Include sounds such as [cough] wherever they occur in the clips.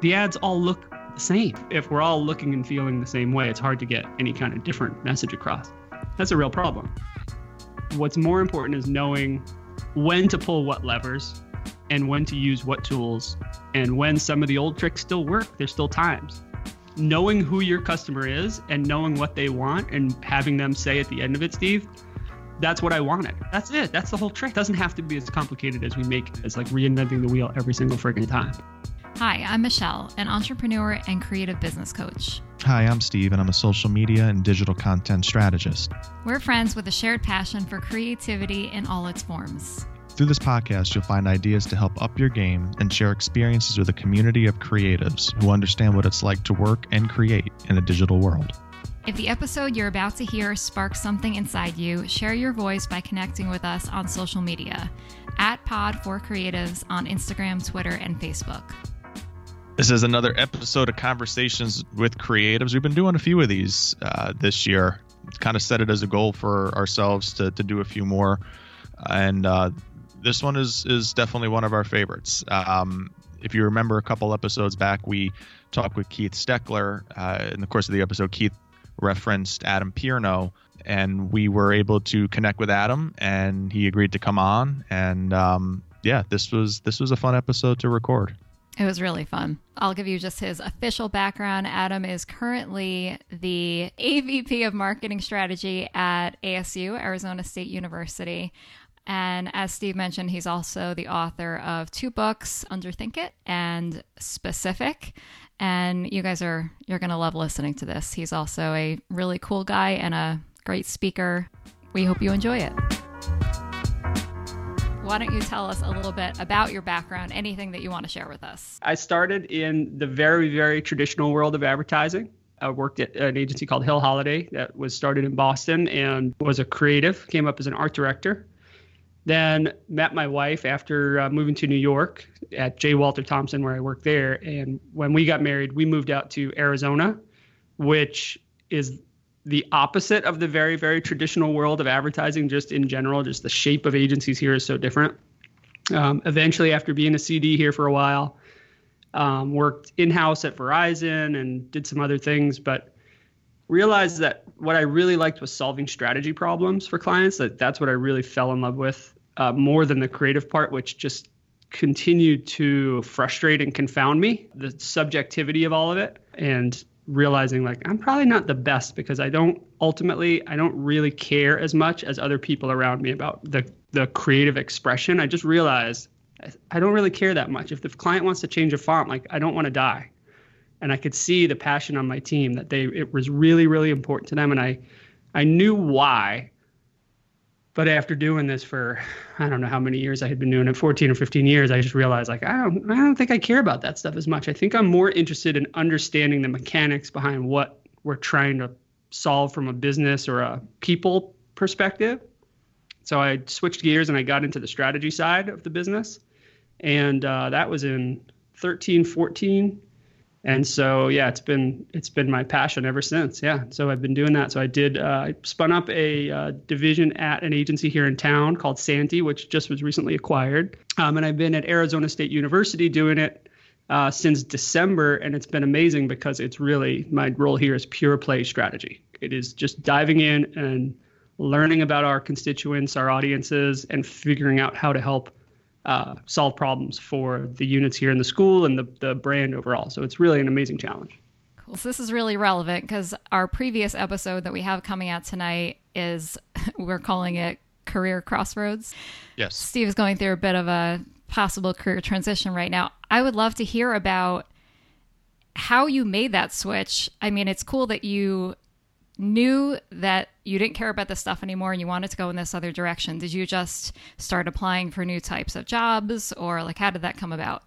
the ads all look the same. If we're all looking and feeling the same way, it's hard to get any kind of different message across. That's a real problem. What's more important is knowing when to pull what levers and when to use what tools and when some of the old tricks still work. There's still times. Knowing who your customer is and knowing what they want and having them say at the end of it, Steve, that's what I wanted. That's it. That's the whole trick. It doesn't have to be as complicated as we make it. It's like reinventing the wheel every single friggin' time. Hi, I'm Michelle, an entrepreneur and creative business coach. Hi, I'm Steve, and I'm a social media and digital content strategist. We're friends with a shared passion for creativity in all its forms. Through this podcast, you'll find ideas to help up your game and share experiences with a community of creatives who understand what it's like to work and create in a digital world. If the episode you're about to hear sparks something inside you, share your voice by connecting with us on social media at Pod for Creatives on Instagram, Twitter, and Facebook. This is another episode of Conversations with Creatives. We've been doing a few of these uh, this year. Kind of set it as a goal for ourselves to, to do a few more. And uh, this one is, is definitely one of our favorites. Um, if you remember a couple episodes back, we talked with Keith Steckler. Uh, in the course of the episode, Keith referenced Adam Pierno, and we were able to connect with Adam, and he agreed to come on. And um, yeah, this was this was a fun episode to record. It was really fun. I'll give you just his official background. Adam is currently the AVP of Marketing Strategy at ASU, Arizona State University. And as Steve mentioned, he's also the author of two books, Underthink It and Specific. And you guys are you're going to love listening to this. He's also a really cool guy and a great speaker. We hope you enjoy it why don't you tell us a little bit about your background, anything that you want to share with us? I started in the very, very traditional world of advertising. I worked at an agency called Hill Holliday that was started in Boston and was a creative, came up as an art director. Then met my wife after uh, moving to New York at J. Walter Thompson, where I worked there. And when we got married, we moved out to Arizona, which is the opposite of the very very traditional world of advertising just in general just the shape of agencies here is so different. Um, eventually after being a cd here for a while um, worked in-house at verizon and did some other things but realized that what i really liked was solving strategy problems for clients. That that's what i really fell in love with uh, more than the creative part which just continued to frustrate and confound me the subjectivity of all of it. And realizing like I'm probably not the best because I don't ultimately I don't really care as much as other people around me about the the creative expression. I just realized I don't really care that much. If the client wants to change a font, like I don't want to die. And I could see the passion on my team that they it was really really important to them and I I knew why but after doing this for I don't know how many years I had been doing it, 14 or 15 years, I just realized like I don't I don't think I care about that stuff as much. I think I'm more interested in understanding the mechanics behind what we're trying to solve from a business or a people perspective. So I switched gears and I got into the strategy side of the business. And uh, that was in 13, 14 and so yeah it's been it's been my passion ever since. Yeah so i've been doing that. So i did uh, i spun up a uh, division at an agency here in town called santy which just was recently acquired. Um, and i've been at arizona state university doing it uh, since december. And it's been amazing because it's really my role here is pure play strategy. It is just diving in and learning about our constituents our audiences and figuring out how to help uh, solve problems for the units here in the school and the, the brand overall. So it's really an amazing challenge. Cool. So this is really relevant because our previous episode that we have coming out tonight is [laughs] we're calling it Career Crossroads. Yes. Steve is going through a bit of a possible career transition right now. I would love to hear about how you made that switch. I mean, it's cool that you knew that you didn't care about this stuff anymore and you wanted to go in this other direction, did you just start applying for new types of jobs or like how did that come about?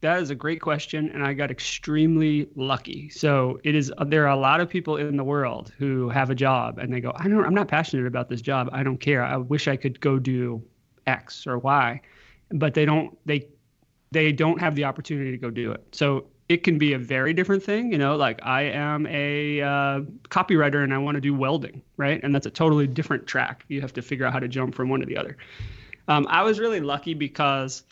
That is a great question, and I got extremely lucky. So it is. Uh, there are a lot of people in the world who have a job, and they go, "I don't. I'm not passionate about this job. I don't care. I wish I could go do X or Y," but they don't. They they don't have the opportunity to go do it. So it can be a very different thing. You know, like I am a uh, copywriter and I want to do welding, right? And that's a totally different track. You have to figure out how to jump from one to the other. Um, I was really lucky because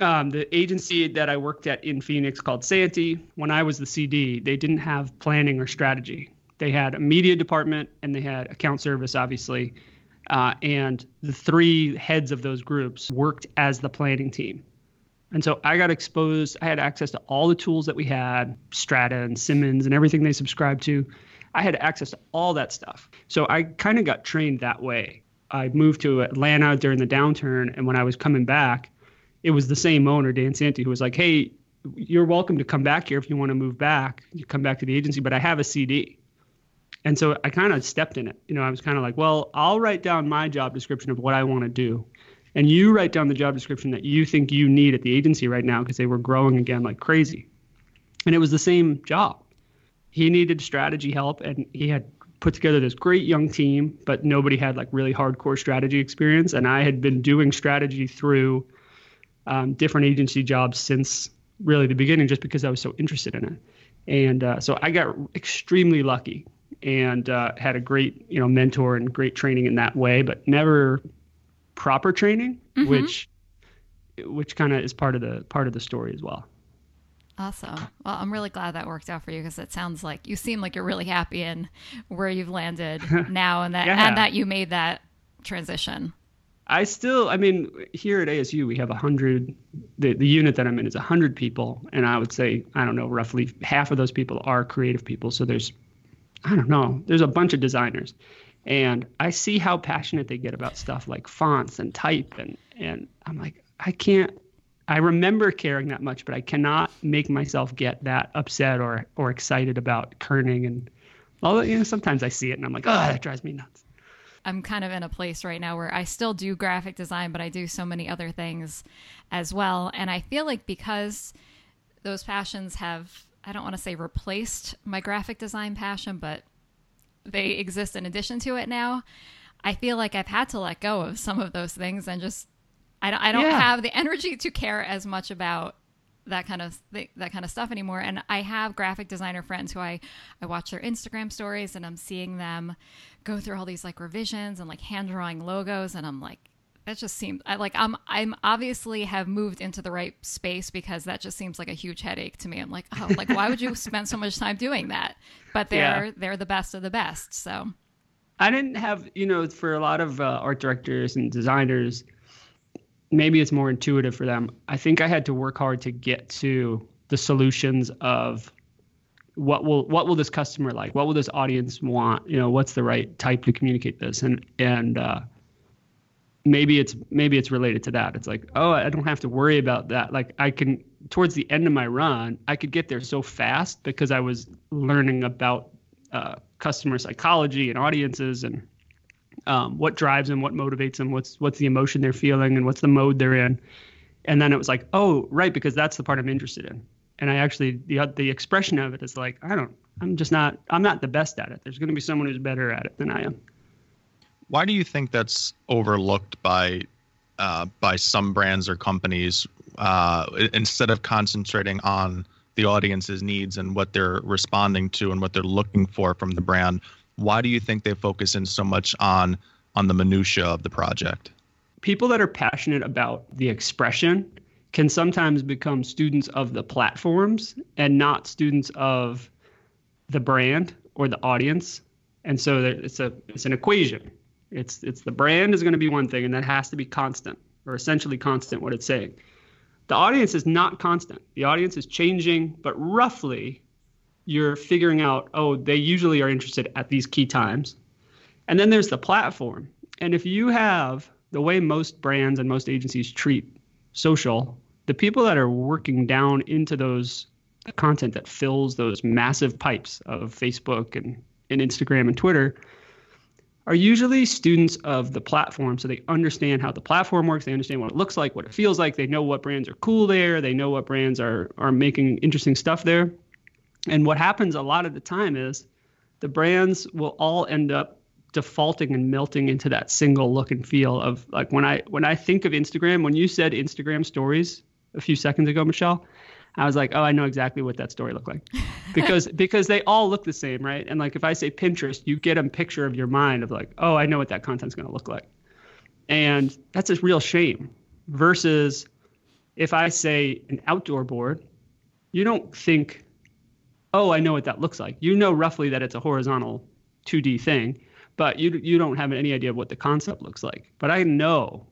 um, the agency that I worked at in Phoenix called Santy, when I was the CD, they didn't have planning or strategy. They had a media department and they had account service, obviously. Uh, and the three heads of those groups worked as the planning team. And so I got exposed. I had access to all the tools that we had, Strata and Simmons and everything they subscribed to. I had access to all that stuff. So I kind of got trained that way. I moved to Atlanta during the downturn, and when I was coming back, it was the same owner, Dan Santy, who was like, "Hey, you're welcome to come back here if you want to move back. You come back to the agency, but I have a CD." And so I kind of stepped in it. You know, I was kind of like, "Well, I'll write down my job description of what I want to do." And you write down the job description that you think you need at the agency right now because they were growing again like crazy. And it was the same job. He needed strategy help and he had put together this great young team, but nobody had like really hardcore strategy experience. And I had been doing strategy through um, different agency jobs since really the beginning, just because I was so interested in it. And uh, so I got extremely lucky and uh, had a great, you know, mentor and great training in that way, but never proper training, mm-hmm. which which kind of is part of the part of the story as well. Awesome. Well, I'm really glad that worked out for you because it sounds like you seem like you're really happy in where you've landed [laughs] now, and that yeah. and that you made that transition. I still, I mean, here at ASU we have a hundred. The the unit that I'm in is a hundred people, and I would say I don't know, roughly half of those people are creative people. So there's, I don't know, there's a bunch of designers, and I see how passionate they get about stuff like fonts and type, and and I'm like, I can't I remember caring that much, but I cannot make myself get that upset or or excited about kerning. And although you know, sometimes I see it and I'm like, oh, that drives me nuts. I'm kind of in a place right now where I still do graphic design, but I do so many other things as well. And I feel like because those passions have, I don't want to say replaced my graphic design passion, but they exist in addition to it now. I feel like I've had to let go of some of those things and just I don't, I don't yeah. have the energy to care as much about that kind of th- that kind of stuff anymore. And I have graphic designer friends who I I watch their Instagram stories and I'm seeing them go through all these like revisions and like hand drawing logos and I'm like that just seems I like I'm I'm obviously have moved into the right space because that just seems like a huge headache to me. I'm like, oh, like why would you [laughs] spend so much time doing that? But they're yeah. they're the best of the best. So I didn't have, you know, for a lot of uh, art directors and designers, maybe it's more intuitive for them. I think I had to work hard to get to the solutions of what will what will this customer like? What will this audience want? You know, what's the right type to communicate this? And and uh, maybe it's maybe it's related to that. It's like, oh, I don't have to worry about that. Like I can towards the end of my run, I could get there so fast because I was learning about uh, customer psychology and audiences and um, what drives them, what motivates them, what's what's the emotion they're feeling, and what's the mode they're in. And then it was like, oh, right, because that's the part I'm interested in. And I actually the the expression of it is like, I don't, I'm just not, I'm not the best at it. There's going to be someone who's better at it than I am. Why do you think that's overlooked by uh, by some brands or companies uh, instead of concentrating on the audience's needs and what they're responding to and what they're looking for from the brand? why do you think they focus in so much on on the minutia of the project? People that are passionate about the expression can sometimes become students of the platforms and not students of the brand or the audience. And so it's a it's an equation. It's it's the brand is going to be one thing and that has to be constant or essentially constant what it's saying. The audience is not constant. The audience is changing, but roughly you're figuring out, oh, they usually are interested at these key times. And then there's the platform. And if you have the way most brands and most agencies treat social, the people that are working down into those the content that fills those massive pipes of Facebook and, and Instagram and Twitter are usually students of the platform. So they understand how the platform works. They understand what it looks like, what it feels like. They know what brands are cool there. They know what brands are are making interesting stuff there. And what happens a lot of the time is the brands will all end up defaulting and melting into that single look and feel of like when I when I think of Instagram, when you said Instagram stories a few seconds ago, Michelle, I was like, oh, I know exactly what that story looked like, [laughs] because because they all look the same, right? And like if I say Pinterest, you get a picture of your mind of like, oh, I know what that content's going to look like, and that's a real shame. Versus if I say an outdoor board, you don't think, oh, I know what that looks like. You know roughly that it's a horizontal 2D thing, but you you don't have any idea of what the concept looks like. But I know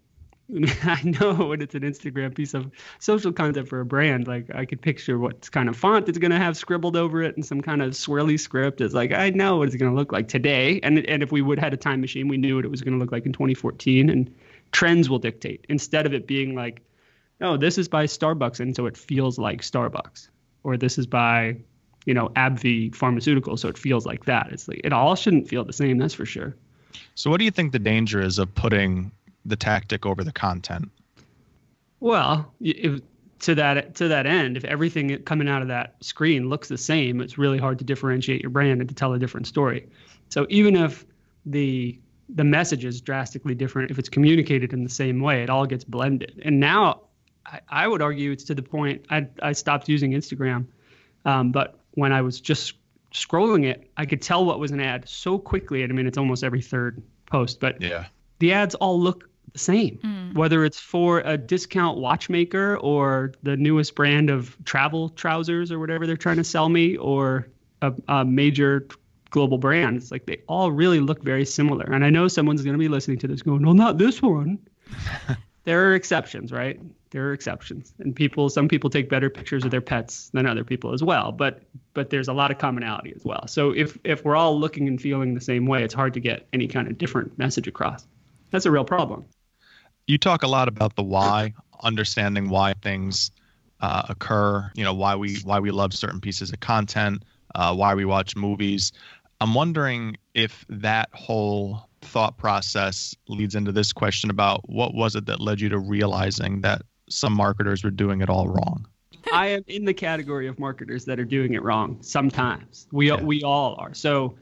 [laughs] I know when it's an Instagram piece of social content for a brand, like I could picture what kind of font it's going to have scribbled over it and some kind of swirly script. It's like, I know what it's going to look like today. And, and if we would had a time machine, we knew what it was going to look like in 2014. And trends will dictate instead of it being like, oh, this is by Starbucks. And so it feels like Starbucks. Or this is by, you know, AbbVie Pharmaceutical. So it feels like that. It's like, it all shouldn't feel the same. That's for sure. So what do you think the danger is of putting the tactic over the content? Well, if, to that to that end, if everything coming out of that screen looks the same, it's really hard to differentiate your brand and to tell a different story. So even if the the message is drastically different, if it's communicated in the same way, it all gets blended. And now, I, I would argue it's to the point I I stopped using Instagram, um, but when I was just scrolling it, I could tell what was an ad so quickly. And I mean, it's almost every third post, but yeah, the ads all look the same, mm. whether it's for a discount watchmaker or the newest brand of travel trousers or whatever they're trying to sell me, or a, a major global brand. It's like they all really look very similar. And I know someone's going to be listening to this going, no, not this one. [laughs] there are exceptions, right? There are exceptions, and people. Some people take better pictures of their pets than other people as well. But but there's a lot of commonality as well. So if if we're all looking and feeling the same way, it's hard to get any kind of different message across. That's a real problem you talk a lot about the why, understanding why things uh, occur. You know why we why we love certain pieces of content, uh, why we watch movies. I'm wondering if that whole thought process leads into this question about what was it that led you to realizing that some marketers were doing it all wrong. I am in the category of marketers that are doing it wrong. Sometimes we yeah. we all are. So,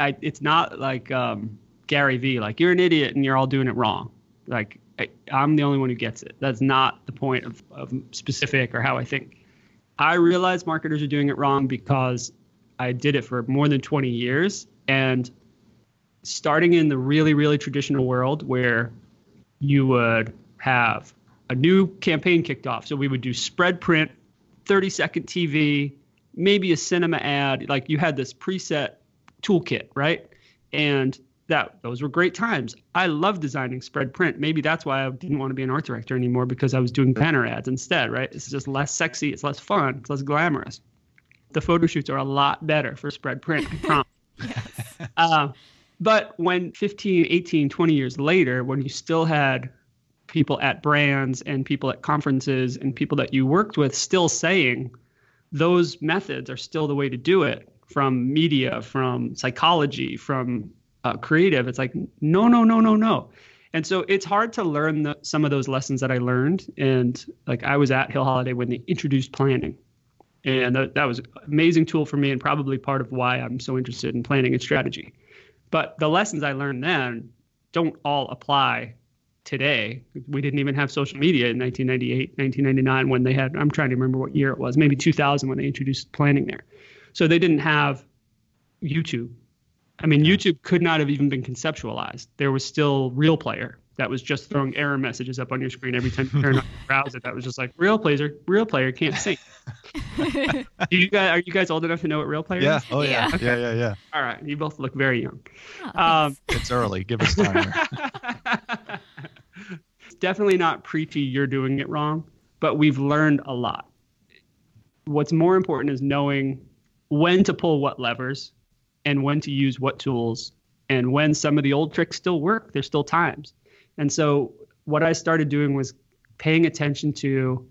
I, it's not like um, Gary Vee, like you're an idiot and you're all doing it wrong. Like I, am the only one who gets it. That's not the point of, of specific or how I think. I realize marketers are doing it wrong because I did it for more than 20 years. And starting in the really, really traditional world where you would have a new campaign kicked off. So we would do spread print, 30 second TV, maybe a cinema ad. Like you had this preset toolkit, right? And that those were great times. I love designing spread print. Maybe that's why I didn't want to be an art director anymore because I was doing banner ads instead, right? It's just less sexy, it's less fun, it's less glamorous. The photo shoots are a lot better for spread print, I promise. [laughs] yes. uh, but when 15, 18, 20 years later, when you still had people at brands and people at conferences and people that you worked with still saying those methods are still the way to do it from media, from psychology, from uh, creative, it's like no, no, no, no, no. And so it's hard to learn the, some of those lessons that I learned. And like I was at Hill Holliday when they introduced planning, and that, that was an amazing tool for me, and probably part of why I'm so interested in planning and strategy. But the lessons I learned then don't all apply today. We didn't even have social media in 1998, 1999 when they had, I'm trying to remember what year it was, maybe 2000 when they introduced planning there. So they didn't have YouTube I mean, YouTube could not have even been conceptualized. There was still Real Player that was just throwing error messages up on your screen every time you turn on your browser. That was just like Real Player, Real Player can't sync. [laughs] you guys, are you guys old enough to know what Real Player yeah. is? Oh yeah. Yeah. Okay. yeah, yeah, yeah. All right, you both look very young. Oh, um, it's early. Give us time. [laughs] definitely not preachy. You're doing it wrong, but we've learned a lot. What's more important is knowing when to pull what levers and when to use what tools. And when some of the old tricks still work there's still times. And so what i started doing was paying attention to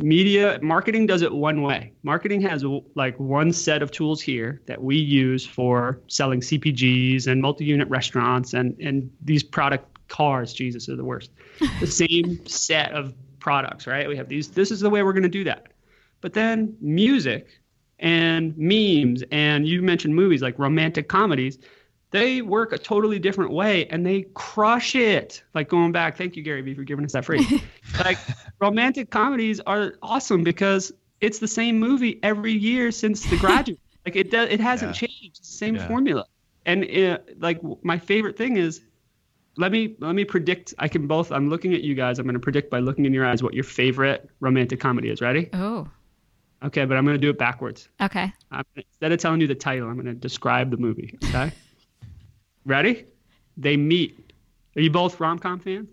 media. Marketing does it one way. Marketing has like one set of tools here that we use for selling cpgs and multi-unit restaurants and and these product cars. Jesus are the worst. [laughs] The same set of products right? We have these this is the way we're going to do that. But then music and memes and you mentioned movies like romantic comedies they work a totally different way and they crush it like going back thank you gary vee for giving us that phrase [laughs] like romantic comedies are awesome because it's the same movie every year since the graduate [laughs] like it does it hasn't yeah. changed it's the same yeah. formula and it, like my favorite thing is let me let me predict. I can both. I'm looking at you guys. I'm going to predict by looking in your eyes what your favorite romantic comedy is. Ready? Oh. Okay, but I'm going to do it backwards. Okay. I'm, instead of telling you the title, I'm going to describe the movie. Okay. Ready? They meet. Are you both rom com fans?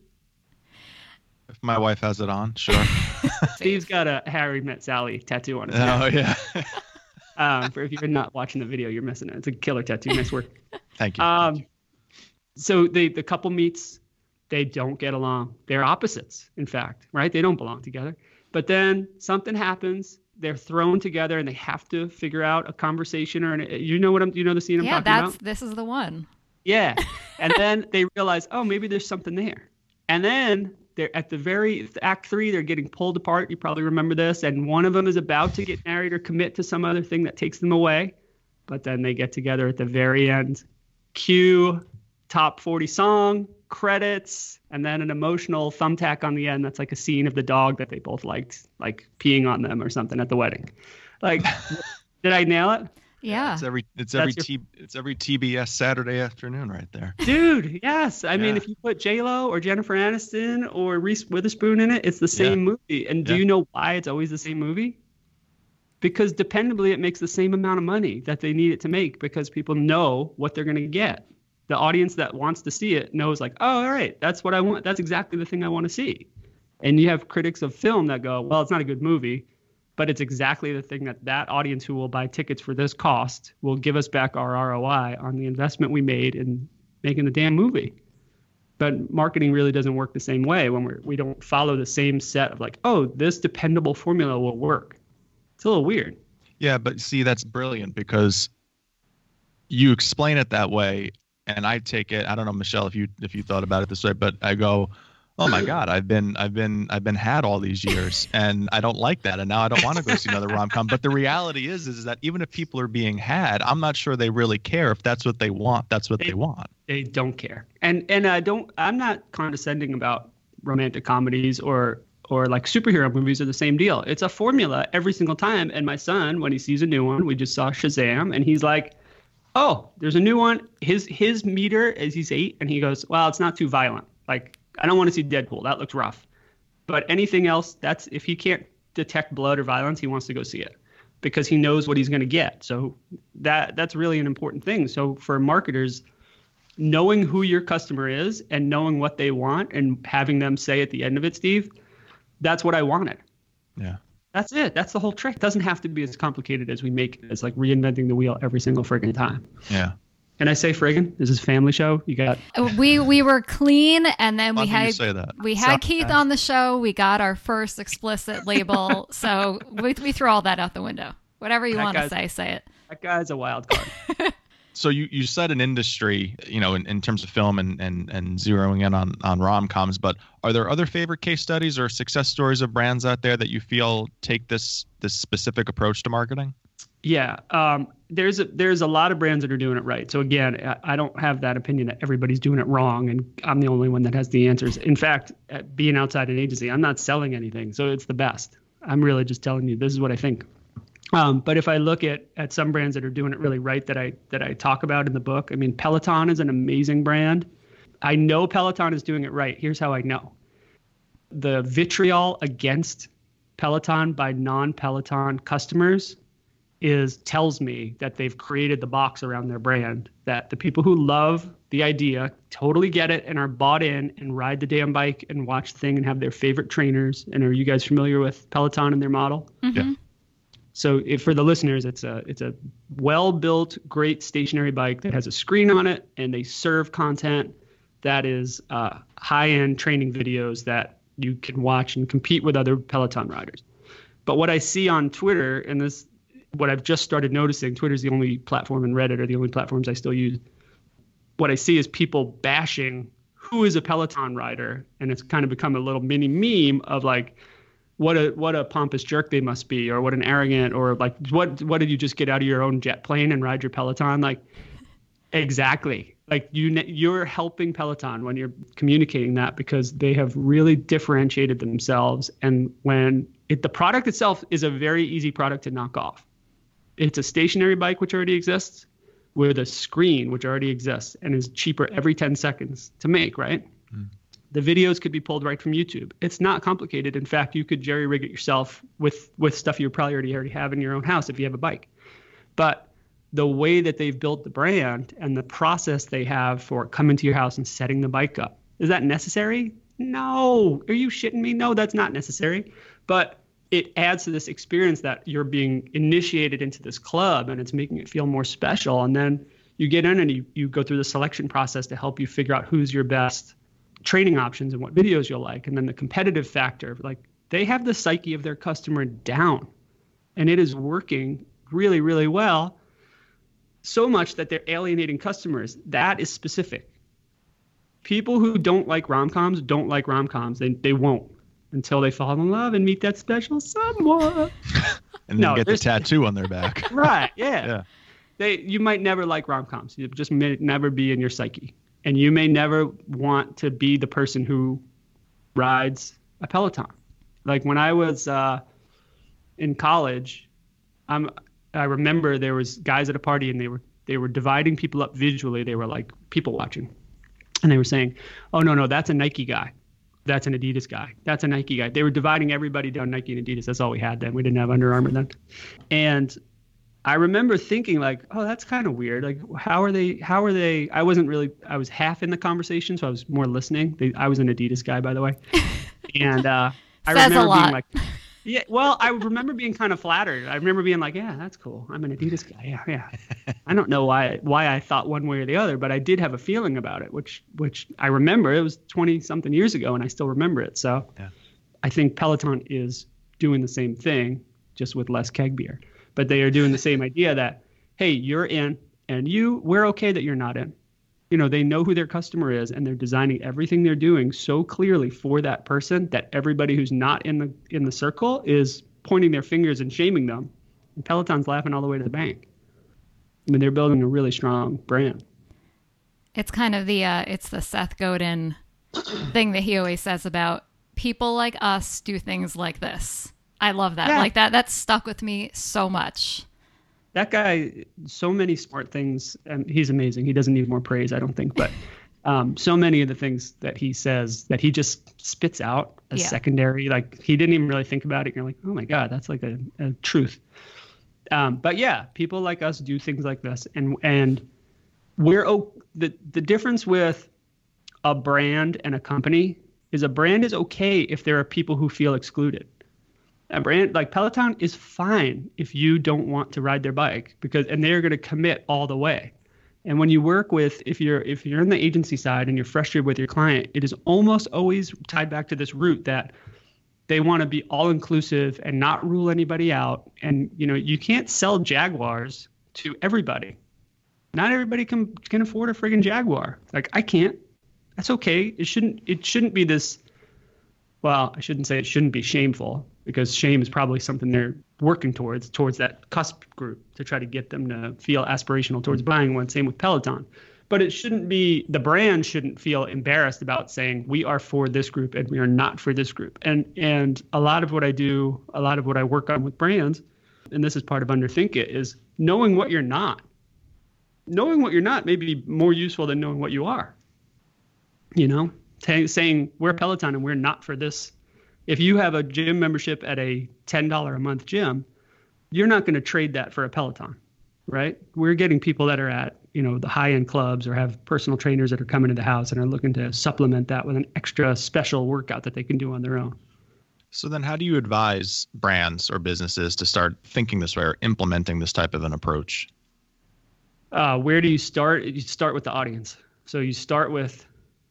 If my wife has it on, sure. [laughs] Steve's got a Harry Met Sally tattoo on his oh neck. yeah. [laughs] Um, for if you're not watching the video, you're missing it. It's a killer tattoo. Nice work. [laughs] Thank you. Um, so the the couple meets, they don't get along. They're opposites, in fact, right? They don't belong together. But then something happens. They're thrown together, and they have to figure out a conversation or an. You know what I'm? You know the scene I'm yeah, talking that's about? this is the one. Yeah. [laughs] And then they realize, oh, maybe there's something there. And then they're at the very act three, they're getting pulled apart. You probably remember this. And one of them is about to get married or commit to some other thing that takes them away. But then they get together at the very end. Cue top 40 song, credits, and then an emotional thumbtack on the end that's like a scene of the dog that they both liked, like peeing on them or something at the wedding. Like, [laughs] did I nail it? Yeah. it's every it's every That's T, it's every TBS Saturday afternoon right there. Dude, yes. I mean, if you put J Lo or Jennifer Aniston or Reese Witherspoon in it, it's the same movie. And do Yeah. you know why it's always the same movie? Because dependably, it makes the same amount of money that they need it to make because people know what they're going to get. The audience that wants to see it knows, like, oh, all right, that's what I want. That's exactly the thing I want to see. And you have critics of film that go, well, it's not a good movie, but it's exactly the thing that that audience who will buy tickets for this cost will give us back our ROI on the investment we made in making the damn movie. But marketing really doesn't work the same way when we're, we don't follow the same set of like, oh, this dependable formula will work. It's a little weird. Yeah, but see, that's brilliant because you explain it that way, and I take it. I don't know, Michelle, if you if you thought about it this way, but I go, oh my God, I've been I've been I've been had all these years, and I don't like that, and now I don't want to go see another rom com. But the reality is, is that even if people are being had, I'm not sure they really care if that's what they want. That's what they want. They don't care. And and I don't. I'm not condescending about romantic comedies or or like superhero movies are the same deal. It's a formula every single time. And my son, when he sees a new one, we just saw Shazam, and he's like, "Oh, there's a new one." His his meter is he's eight, and he goes, "Well, it's not too violent. Like I don't want to see Deadpool. That looks rough." But anything else, that's if he can't detect blood or violence, he wants to go see it because he knows what he's going to get. So that that's really an important thing. So for marketers, knowing who your customer is and knowing what they want and having them say at the end of it, Steve, that's what I wanted. Yeah. That's it. That's the whole trick. It doesn't have to be as complicated as we make it. It's like reinventing the wheel every single friggin' time. Yeah. Can I say friggin'? This is a family show. You got We we were clean, and then we Love when you had say that. we had Keith on the show. We got our first explicit label, [laughs] so we we throw all that out the window. Whatever you want to say, say it. that guy's a wild card. [laughs] so you, you said an industry, you know, in, in terms of film and, and, and zeroing in on, on rom coms, but are there other favorite case studies or success stories of brands out there that you feel take this this specific approach to marketing? Yeah, um, there's a there's a lot of brands that are doing it right. So again, I, I don't have that opinion that everybody's doing it wrong, and I'm the only one that has the answers. In fact, being outside an agency, I'm not selling anything, so it's the best. I'm really just telling you this is what I think. Um, but if I look at at some brands that are doing it really right that I that I talk about in the book, I mean Peloton is an amazing brand. I know Peloton is doing it right. Here's how I know. The vitriol against Peloton by non-Peloton customers is tells me that they've created the box around their brand that the people who love the idea totally get it and are bought in and ride the damn bike and watch the thing and have their favorite trainers and are you guys familiar with peloton and their model Yeah. So if, for the listeners it's a it's a well built great stationary bike that has a screen on it and they serve content that is uh, high end training videos that you can watch and compete with other peloton riders but what i see on twitter and this what I've just started noticing, Twitter's the only platform and Reddit are the only platforms I still use. What I see is people bashing who is a Peloton rider, and it's kind of become a little mini meme of like, what a what a pompous jerk they must be, or what an arrogant, or like what what did you just get out of your own jet plane and ride your Peloton? Like, exactly. Like you you're helping Peloton when you're communicating that because they have really differentiated themselves, and when it, the product itself is a very easy product to knock off it's a stationary bike which already exists with a screen which already exists and is cheaper every 10 seconds to make, right? Mm. The videos could be pulled right from YouTube. It's not complicated. In fact, you could jerry rig it yourself with with stuff you probably already already have in your own house if you have a bike. But the way that they've built the brand and the process they have for coming to your house and setting the bike up is that necessary? No. Are you shitting me? No, that's not necessary. But it adds to this experience that you're being initiated into this club and it's making it feel more special. And then you get in and you, you go through the selection process to help you figure out who's your best training options and what videos you'll like. And then the competitive factor, like they have the psyche of their customer down and it is working really, really well. So much that they're alienating customers. That is specific. People who don't like rom coms don't like rom coms. They, they won't until they fall in love and meet that special someone. [laughs] and then no, get the tattoo on their back. [laughs] right. Yeah. yeah. They you might never like rom coms. You just may never be in your psyche. And you may never want to be the person who rides a Peloton. Like when I was uh, in college, I'm I remember there was guys at a party and they were they were dividing people up visually. They were like people watching. And they were saying, "Oh no, no, that's a Nike guy that's an Adidas guy. That's a Nike guy. They were dividing everybody down Nike and Adidas. That's all we had then. We didn't have Under Armour then. And I remember thinking like, oh, that's kind of weird. Like, how are they? How are they? I wasn't really. I was half in the conversation, so I was more listening. They, I was an Adidas guy, by the way. [laughs] And uh, I remember being like, [laughs] yeah, well, I remember being kind of flattered. I remember being like, "Yeah, that's cool. I'm an Adidas guy. Yeah, yeah." I don't know why why I thought one way or the other, but I did have a feeling about it, which which I remember. It was 20 something years ago, and I still remember it. So, yeah. I think Peloton is doing the same thing, just with less keg beer. But they are doing the same idea that, hey, you're in, and you, we're okay that you're not in. You know they know who their customer is and they're designing everything they're doing so clearly for that person that everybody who's not in the in the circle is pointing their fingers and shaming them. And peloton's laughing all the way to the bank. I mean they're building a really strong brand. It's kind of the uh, it's the seth godin thing that he always says about people like us do things like this i love that yeah. like that that's stuck with me so much that guy, so many smart things, and he's amazing. He doesn't need more praise, I don't think, but [laughs] um, so many of the things that he says that he just spits out as yeah. secondary, like he didn't even really think about it. You're like, oh my god, that's like a, a truth. Um, but yeah, people like us do things like this, and and we're oh, the the difference with a brand and a company is a brand is okay if there are people who feel excluded a brand like Peloton is fine if you don't want to ride their bike because and they're going to commit all the way. And when you work with if you're if you're in the agency side and you're frustrated with your client, it is almost always tied back to this root that they want to be all inclusive and not rule anybody out. And you know, you can't sell Jaguars to everybody. Not everybody can can afford a friggin' Jaguar. Like I can't. That's okay. It shouldn't it shouldn't be this well, I shouldn't say it shouldn't be shameful because shame is probably something they're working towards towards that cusp group to try to get them to feel aspirational towards buying one. Same with peloton. But it shouldn't be the brand shouldn't feel embarrassed about saying we are for this group and we are not for this group. And and a lot of what i do a lot of what i work on with brands and this is part of underthink it is knowing what you're not. Knowing what you're not may be more useful than knowing what you are you know T- saying we're peloton and we're not for this if you have a gym membership at a $10 a month gym, you're not going to trade that for a Peloton, right? We're getting people that are at, you know, the high end clubs or have personal trainers that are coming to the house and are looking to supplement that with an extra special workout that they can do on their own. So then how do you advise brands or businesses to start thinking this way or implementing this type of an approach? Uh, where do you start? You start with the audience. So you start with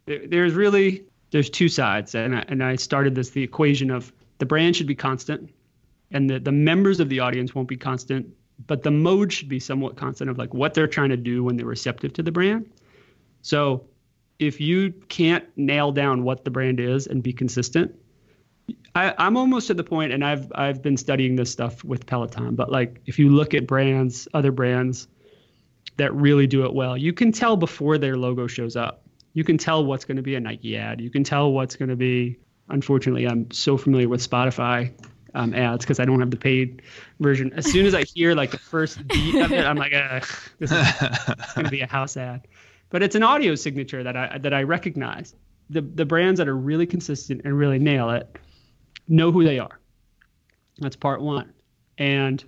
there's really there's two sides, and I, and I started this the equation of the brand should be constant, and the the members of the audience won't be constant, but the mode should be somewhat constant of like what they're trying to do when they're receptive to the brand. So if you can't nail down what the brand is and be consistent, I, am almost at the point, and I've I've been studying this stuff with Peloton, but like if you look at brands, other brands that really do it well, you can tell before their logo shows up you can tell what's going to be a Nike ad. You can tell what's going to be. Unfortunately, I'm so familiar with Spotify. um, ads because I don't have the paid version. As soon as I hear like the first beat of it, I'm like, uh, this is [laughs] going to be a house ad. But it's an audio signature that I that I recognize. The the brands that are really consistent and really nail it know who they are. That's part one, and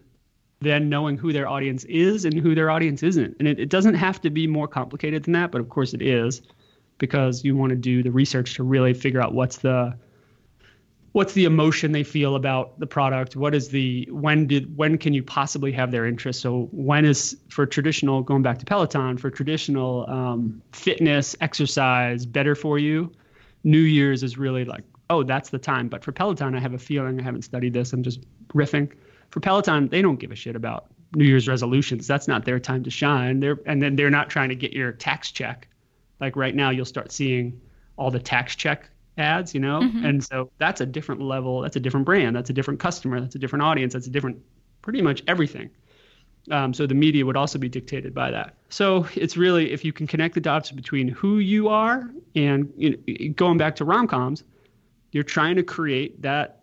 then knowing who their audience is and who their audience isn't. And it, it doesn't have to be more complicated than that, but of course it is because you want to do the research to really figure out what's the what's the emotion they feel about the product what is the when did when can you possibly have their interest? So when is for traditional going back to peloton for traditional um, fitness exercise better for you? New year's is really like oh that's the time. But for peloton i have a feeling i haven't studied this i'm just riffing. For peloton they don't give a shit about new year's resolutions. That's not their time to shine. They're and then they're not trying to get your tax check like right now you'll start seeing all the tax check ads, you know? Mm-hmm. And so that's a different level, that's a different brand, that's a different customer, that's a different audience, that's a different pretty much everything. Um, so the media would also be dictated by that. So it's really if you can connect the dots between who you are and you know, going back to rom-coms, you're trying to create that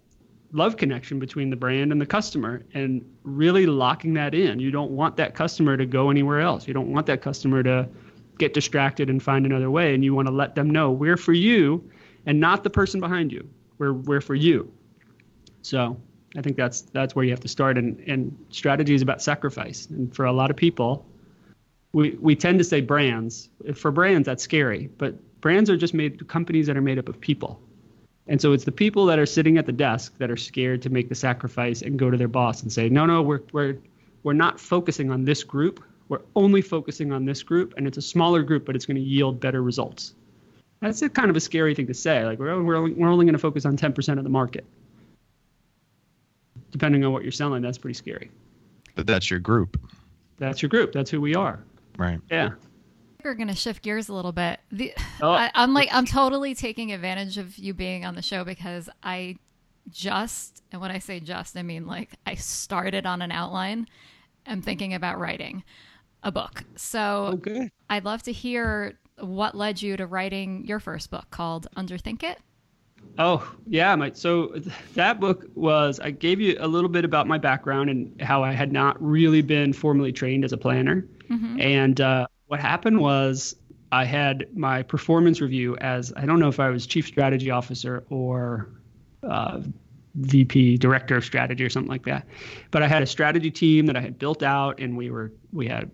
love connection between the brand and the customer and really locking that in. You don't want that customer to go anywhere else. You don't want that customer to get distracted and find another way and you want to let them know we're for you and not the person behind you. We're we're for you. So I think that's that's where you have to start. And and strategy is about sacrifice. And for a lot of people, we we tend to say brands. For brands, that's scary. But brands are just made companies that are made up of people. And so it's the people that are sitting at the desk that are scared to make the sacrifice and go to their boss and say, no, no, we're we're we're not focusing on this group. We're only focusing on this group, and it's a smaller group, but it's going to yield better results. That's a kind of a scary thing to say. Like we're we're only, we're only going to focus on 10% of the market. Depending on what you're selling, that's pretty scary. But that's your group. That's your group. That's who we are. Right. Yeah. We're going to shift gears a little bit. The, oh. I, I'm like I'm totally taking advantage of you being on the show because I just and when I say just, I mean like I started on an outline. I'm thinking about writing a book. So okay. I'd love to hear what led you to writing your first book called Underthink It? Oh, yeah. My, so that book was, I gave you a little bit about my background and how I had not really been formally trained as a planner. Mm-hmm. And uh, what happened was I had my performance review as, I don't know if I was chief strategy officer or uh, VP, director of strategy or something like that. But I had a strategy team that I had built out and we were, we had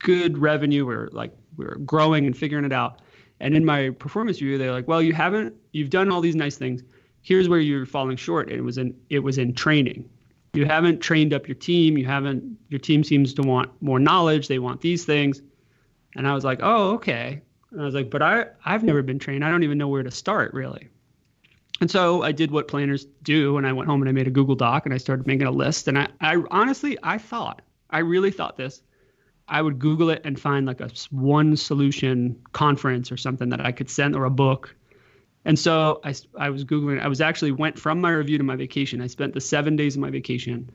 good revenue. We are like we are growing and figuring it out. And in my performance review, they're like, "Well, you haven't. You've done all these nice things. Here's where you're falling short." And it was in it was in training. You haven't trained up your team. You haven't. Your team seems to want more knowledge. They want these things. And I was like, "Oh, okay." And I was like, "But I I've never been trained. I don't even know where to start really." And so I did what planners do, and I went home and I made a Google Doc and I started making a list. And I, I honestly, I thought, I really thought this I would Google it and find like a one solution conference or something that I could send or a book. And so I, I was Googling, I was actually went from my review to my vacation. I spent the seven days of my vacation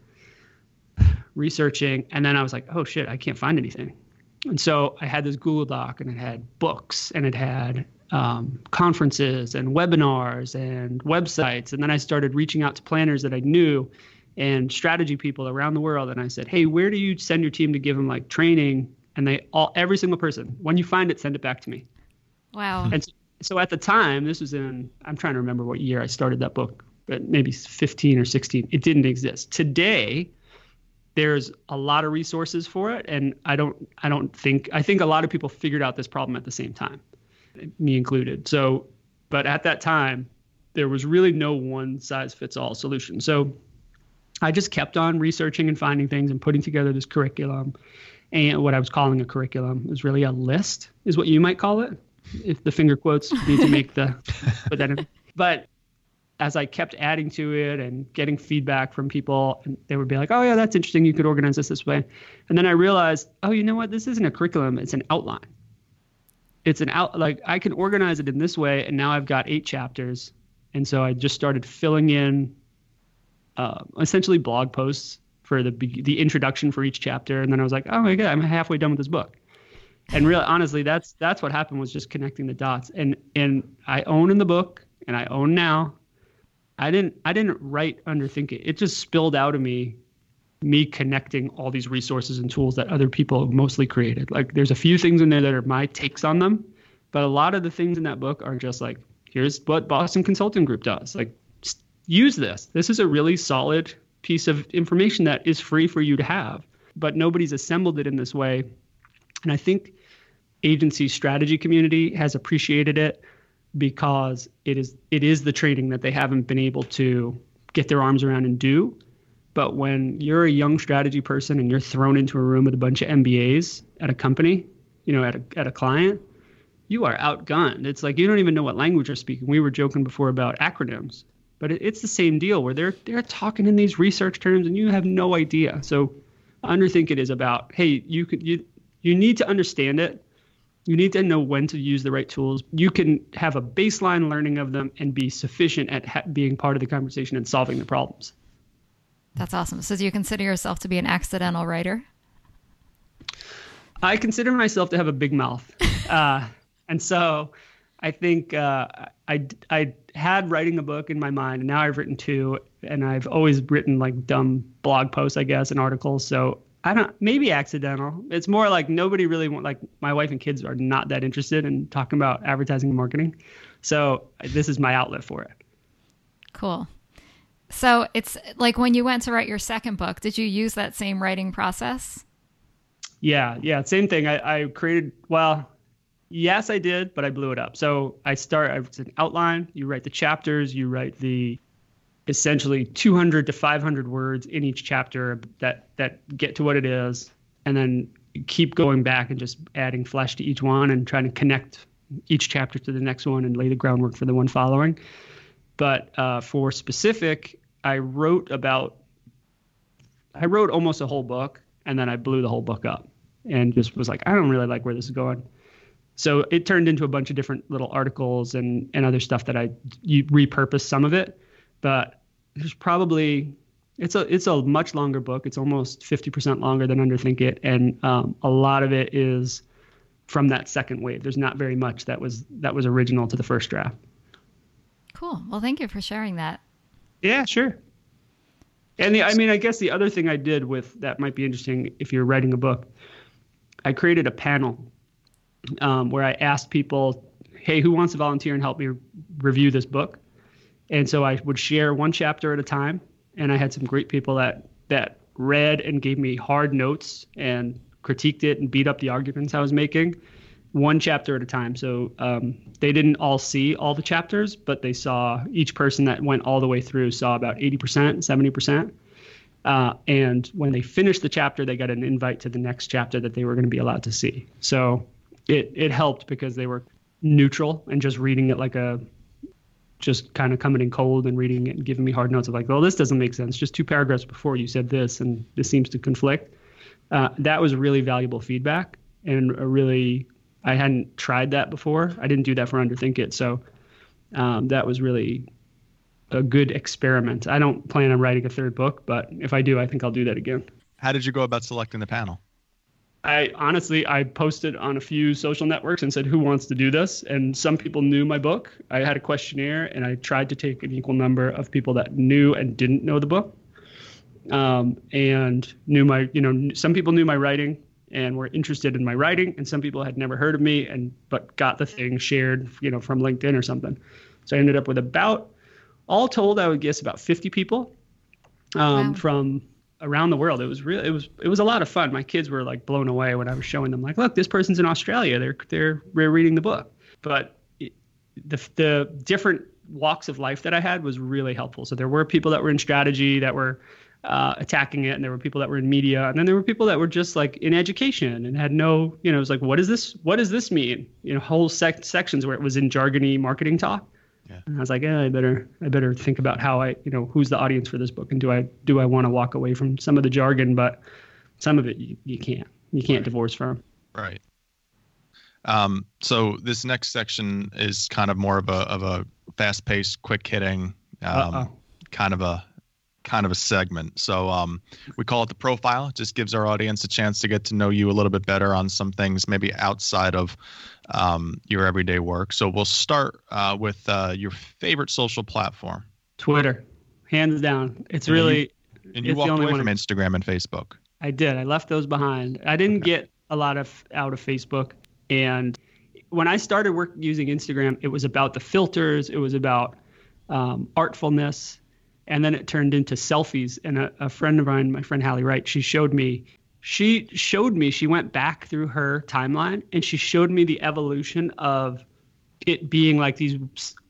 researching. And then I was like, oh shit, I can't find anything. And so I had this Google Doc and it had books and it had um, conferences and webinars and websites. And then I started reaching out to planners that I knew and strategy people around the world and I said, "Hey, where do you send your team to give them like training?" And they all every single person, when you find it, send it back to me. Wow. And so at the time, this was in I'm trying to remember what year I started that book, but maybe 15 or 16. It didn't exist. Today, there's a lot of resources for it and I don't I don't think I think a lot of people figured out this problem at the same time, me included. So, but at that time, there was really no one size fits all solution. So I just kept on researching and finding things and putting together this curriculum. And what I was calling a curriculum was really a list, is what you might call it, if the finger quotes need to make the [laughs] put that in. But as I kept adding to it and getting feedback from people, and they would be like, "Oh yeah, that's interesting. You could organize this this way." And then I realized, oh, you know what? This isn't a curriculum; it's an outline. It's an out like I can organize it in this way, and now I've got eight chapters. And so I just started filling in uh, essentially blog posts for the the introduction for each chapter, and then I was like, oh my god, I'm halfway done with this book. And really, honestly, that's that's what happened was just connecting the dots. And and I own in the book, and I own now I didn't I didn't write underthink it. It just spilled out of me me connecting all these resources and tools that other people mostly created. Like there's a few things in there that are my takes on them, but a lot of the things in that book are just like here's what Boston Consulting Group does. Like use this. This is a really solid piece of information that is free for you to have, but nobody's assembled it in this way. And I think agency strategy community has appreciated it because it is it is the training that they haven't been able to get their arms around and do. But when you're a young strategy person and you're thrown into a room with a bunch of MBAs at a company, you know, at a at a client, you are outgunned. It's like you don't even know what language you're speaking. We were joking before about acronyms, but it, it's the same deal where they're they're talking in these research terms and you have no idea. So, underthink it is about hey, you could you you need to understand it you need to know when to use the right tools. You can have a baseline learning of them and be sufficient at ha- being part of the conversation and solving the problems. That's awesome. So, do you consider yourself to be an accidental writer? I consider myself to have a big mouth. [laughs] Uh, and so I think uh, I, I had writing a book in my mind, and now I've written two, and I've always written like dumb blog posts, I guess, and articles. So I don't maybe accidental. It's more like nobody really want like my wife and kids are not that interested in talking about advertising and marketing. So this is my outlet for it. Cool. So it's like when you went to write your second book, did you use that same writing process? Yeah, yeah, same thing. I, I created well, yes, I did, but I blew it up. So I start. It's an outline. You write the chapters. You write the essentially 200 to 500 words in each chapter that that get to what it is and then keep going back and just adding flesh to each one and trying to connect each chapter to the next one and lay the groundwork for the one following but uh, for specific i wrote about i wrote almost a whole book and then i blew the whole book up and just was like i don't really like where this is going so it turned into a bunch of different little articles and, and other stuff that i repurposed some of it but there's probably it's a it's a much longer book. It's almost 50% longer than Underthink It, and um, a lot of it is from that second wave. There's not very much that was that was original to the first draft. Cool. Well, thank you for sharing that. Yeah, sure. And the, I mean, I guess the other thing I did with that might be interesting if you're writing a book. I created a panel um, where I asked people, "Hey, who wants to volunteer and help me review this book?" And so I would share one chapter at a time. And I had some great people that that read and gave me hard notes and critiqued it and beat up the arguments I was making one chapter at a time. So um, they didn't all see all the chapters, but they saw each person that went all the way through saw about 80%, 70%. Uh, and when they finished the chapter, they got an invite to the next chapter that they were going to be allowed to see. So it, it helped because they were neutral and just reading it like a just kind of coming in cold and reading it and giving me hard notes of like, well, this doesn't make sense. Just two paragraphs before you said this, and this seems to conflict. Uh, that was really valuable feedback and a really I hadn't tried that before. I didn't do that for Underthink It, so um, that was really a good experiment. I don't plan on writing a third book, but if I do, I think I'll do that again. How did you go about selecting the panel? I honestly I posted on a few social networks and said who wants to do this and some people knew my book. I had a questionnaire and I tried to take an equal number of people that knew and didn't know the book. Um, and knew my you know some people knew my writing and were interested in my writing and some people had never heard of me and but got the thing shared you know from LinkedIn or something. So I ended up with about all told I would guess about 50 people um, wow. from around the world. It was real. It was it was a lot of fun. My kids were like blown away when I was showing them like, look, this person's in Australia. They're they're, they're reading the book. But it, the the different walks of life that I had was really helpful. So there were people that were in strategy that were uh, attacking it, and there were people that were in media, and then there were people that were just like in education and had no, you know, it was like, what does this what does this mean? You know, whole sec- sections where it was in jargony marketing talk. Yeah. And I was like, yeah, I better I better think about how I, you know, who's the audience for this book, and do I do I want to walk away from some of the jargon, but some of it you, you can't you can't right. divorce from. Right. Um, so this next section is kind of more of a of a fast paced, quick hitting, um, kind of a kind of a segment. So um, we call it the profile. It just gives our audience a chance to get to know you a little bit better on some things, maybe outside of um, your everyday work. So we'll start uh, with uh, your favorite social platform. Twitter, hands down. It's really. And you walked away from Instagram and Facebook. I did. I left those behind. I didn't okay. get a lot of out of Facebook, and when I started work using Instagram, it was about the filters. It was about um, artfulness, and then it turned into selfies. And a, a friend of mine, my friend Hallie Wright, she showed me. She showed me. She went back through her timeline and she showed me the evolution of it being like these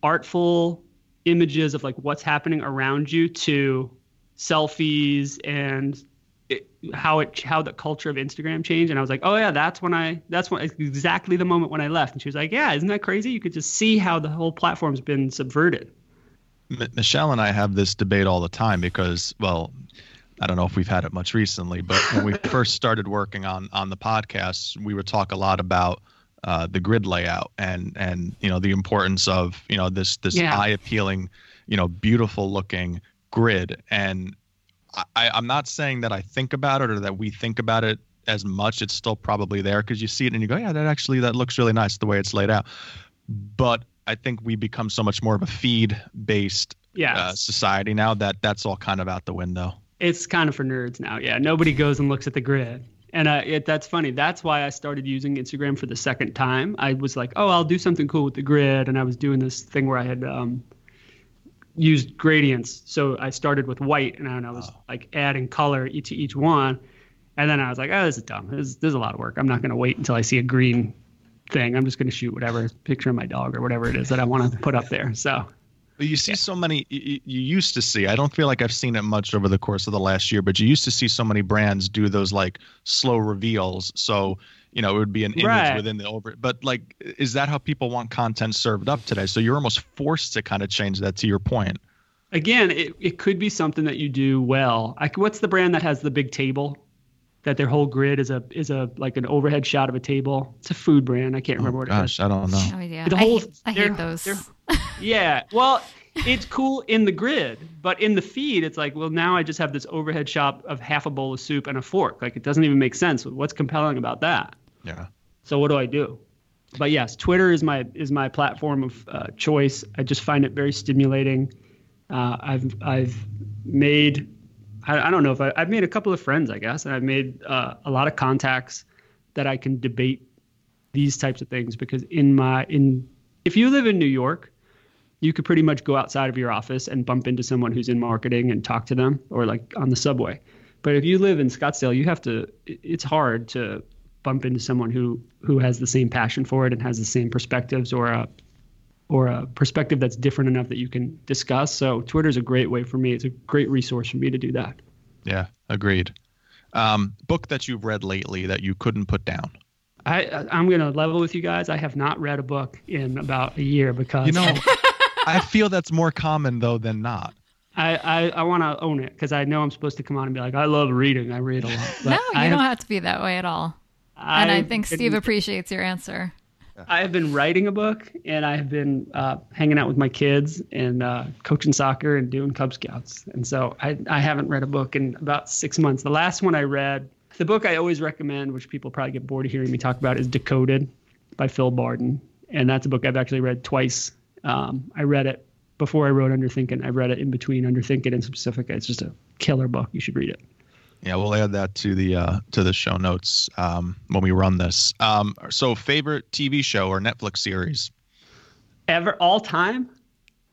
artful images of like what's happening around you to selfies and it, how it how the culture of Instagram changed and I was like oh yeah that's when I that's when exactly the moment when I left and she was like yeah isn't that crazy you could just see how the whole platform's been subverted M- Michelle and I have this debate all the time because well I don't know if we've had it much recently but when we [laughs] first started working on on the podcast we would talk a lot about uh, the grid layout and and you know the importance of you know this this yeah. eye appealing you know beautiful looking grid and I, I'm not saying that I think about it or that we think about it as much. It's still probably there because you see it and you go, yeah, that actually that looks really nice the way it's laid out. But I think we become so much more of a feed based yes. uh, society now that that's all kind of out the window. It's kind of for nerds now. Yeah, nobody goes and looks at the grid. And uh, it, that's funny. That's why I started using Instagram for the second time. I was like, oh, I'll do something cool with the grid. And I was doing this thing where I had um, used gradients. So I started with white and I was oh. like adding color to each one. And then I was like, oh, this is dumb. This, this is a lot of work. I'm not going to wait until I see a green thing. I'm just going to shoot whatever picture of my dog or whatever it is that I want to put up there. So you see yeah. so many. You, you, used to see. I don't feel like I've seen it much over the course of the last year, but you used to see so many brands do those like slow reveals. So you know it would be an image right. within the over. But like, is that how people want content served up today? So you're almost forced to kind of change that. To your point. Again, it, it could be something that you do well. Like, what's the brand that has the big table? That their whole grid is a is a like an overhead shot of a table. It's a food brand. I can't remember oh, what gosh, it is. I don't know. No idea. The whole, I hate, I hate those. [laughs] yeah. Well, it's cool in the grid, but in the feed, it's like, well, now I just have this overhead shot of half a bowl of soup and a fork. Like it doesn't even make sense. What's compelling about that? Yeah. So what do I do? But yes, Twitter is my is my platform of uh, choice. I just find it very stimulating. Uh, I've I've made I, I don't know if I, have made a couple of friends, I guess, and I've made uh, a lot of contacts that I can debate these types of things because in my in if you live in New York, you could pretty much go outside of your office and bump into someone who's in marketing and talk to them or like on the subway. But if you live in Scottsdale, you have to it's hard to bump into someone who who has the same passion for it and has the same perspectives or a or a perspective that's different enough that you can discuss. So Twitter's a great way for me. It's a great resource for me to do that. Yeah, agreed. Um, book that you've read lately that you couldn't put down. I I'm gonna level with you guys. I have not read a book in about a year because you know [laughs] I feel that's more common though than not. I, I, I want to own it because I know I'm supposed to come on and be like, I love reading. I read a lot. [laughs] no, you I don't have, have, to be that way at all. and I think Steve appreciates your answer. I have been writing a book and I have been uh, hanging out with my kids and uh, coaching soccer and doing Cub Scouts. And so I, I haven't read a book in about six months. The last one I read, the book I always recommend, which people probably get bored of hearing me talk about, is Decoded by Phil Barden. And that's a book I've actually read twice. Um, I read it before I wrote Underthink It. I've read it in between Underthink It and Specifica. It's just a killer book. You should read it. Yeah, we'll add that to the uh, to the show notes um, when we run this. Um, so, favorite TV show or Netflix series? Ever all time?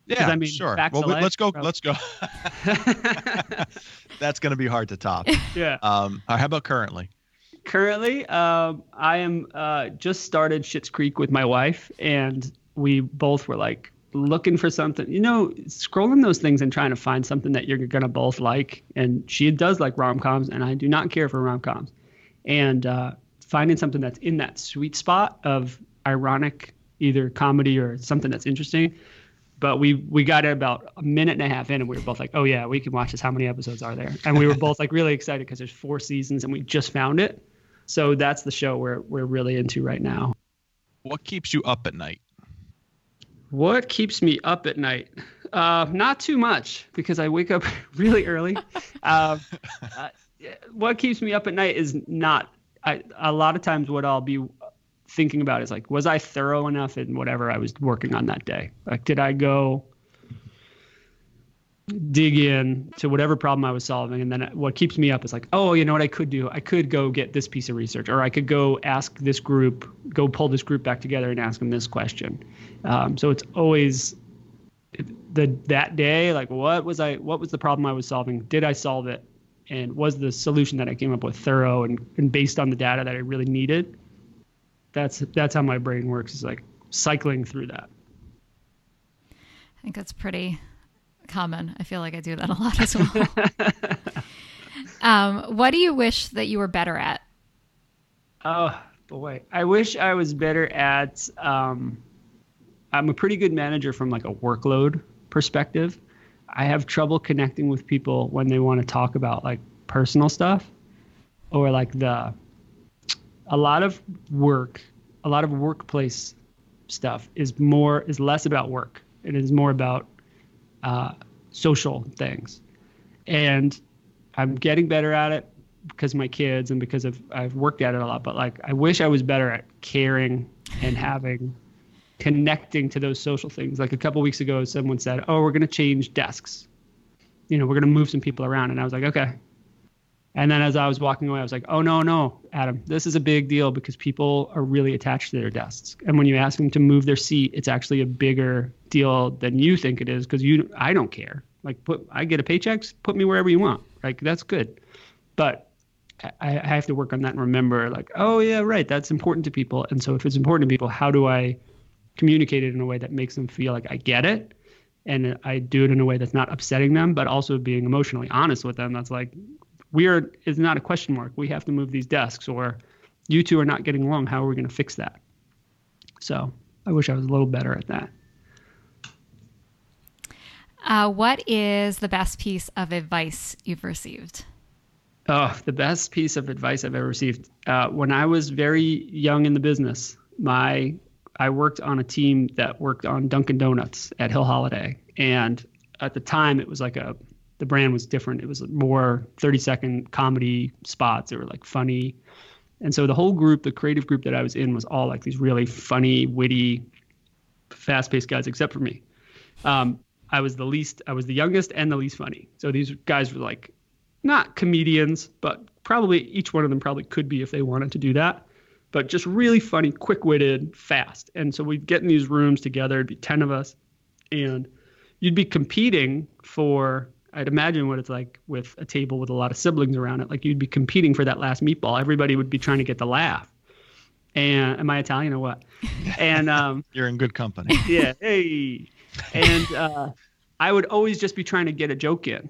Yeah, I mean, sure. Well, let's go. Let's [laughs] go. That's going to be hard to top. [laughs] Yeah. Um, how about currently? Currently, um, I am uh, just started Schitt's Creek with my wife, and we both were like, looking for something, you know, scrolling those things and trying to find something that you're gonna both like. And she does like rom coms, and I do not care for rom coms. And uh, finding something that's in that sweet spot of ironic, either comedy or something that's interesting. But we we got it about a minute and a half in, and we were both like, "Oh yeah, we can watch this. How many episodes are there?" And we were both like really excited because there's four seasons, and we just found it. So that's the show we're we're really into right now. What keeps you up at night? What keeps me up at night? Uh, not too much because I wake up [laughs] really early. uh, uh, what keeps me up at night is not. I, a lot of times, what I'll be thinking about is like, was I thorough enough in whatever I was working on that day? Like, did I go? Dig in to whatever problem I was solving. And then what keeps me up is like, oh, you know what I could do? I could go get this piece of research, or I could go ask this group, go pull this group back together and ask them this question. Um, so it's always the that day, like what was I, what was the problem I was solving? Did I solve it? And was the solution that I came up with thorough and, and based on the data that I really needed? That's that's how my brain works. Is like cycling through that. I think that's pretty common. I feel like I do that a lot as well. [laughs] um, what do you wish that you were better at? Oh boy, I wish I was better at. Um, I'm a pretty good manager from like a workload perspective. I have trouble connecting with people when they want to talk about like personal stuff or like the a lot of work, a lot of workplace stuff is more is less about work. It is more about uh, social things, and I'm getting better at it because of my kids and because of I've worked at it a lot. But like, I wish I was better at caring and having connecting to those social things. Like a couple weeks ago, someone said, "Oh, we're going to change desks. You know, we're going to move some people around," and I was like, "Okay." And then as I was walking away, I was like, oh, no, no, Adam, this is a big deal because people are really attached to their desks. And when you ask them to move their seat, it's actually a bigger deal than you think it is because you, I don't care. Like, put, I get a paycheck, put me wherever you want. Like, that's good. But I, I have to work on that and remember, like, oh, yeah, right, that's important to people. And so if it's important to people, how do I communicate it in a way that makes them feel like I get it? And I do it in a way that's not upsetting them, but also being emotionally honest with them. That's like, we are is not a question mark. We have to move these desks, or you two are not getting along. How are we going to fix that? So I wish I was a little better at that. Uh, what is the best piece of advice you've received? Oh, the best piece of advice I've ever received. Uh, when I was very young in the business, my I worked on a team that worked on Dunkin' Donuts at Hill Holliday, and at the time it was like a the brand was different. It was more 30 second comedy spots. They were like funny. And so the whole group, the creative group that I was in, was all like these really funny, witty, fast paced guys, except for me. Um, I was the least, I was the youngest and the least funny. So these guys were like not comedians, but probably each one of them probably could be if they wanted to do that. But just really funny, quick witted, fast. And so we'd get in these rooms together, it'd be 10 of us, and you'd be competing for I'd imagine what it's like with a table with a lot of siblings around it. Like you'd be competing for that last meatball. Everybody would be trying to get the laugh. And am I Italian or what? [laughs] And um, you're in good company. [laughs] Yeah. Hey. And uh, I would always just be trying to get a joke in,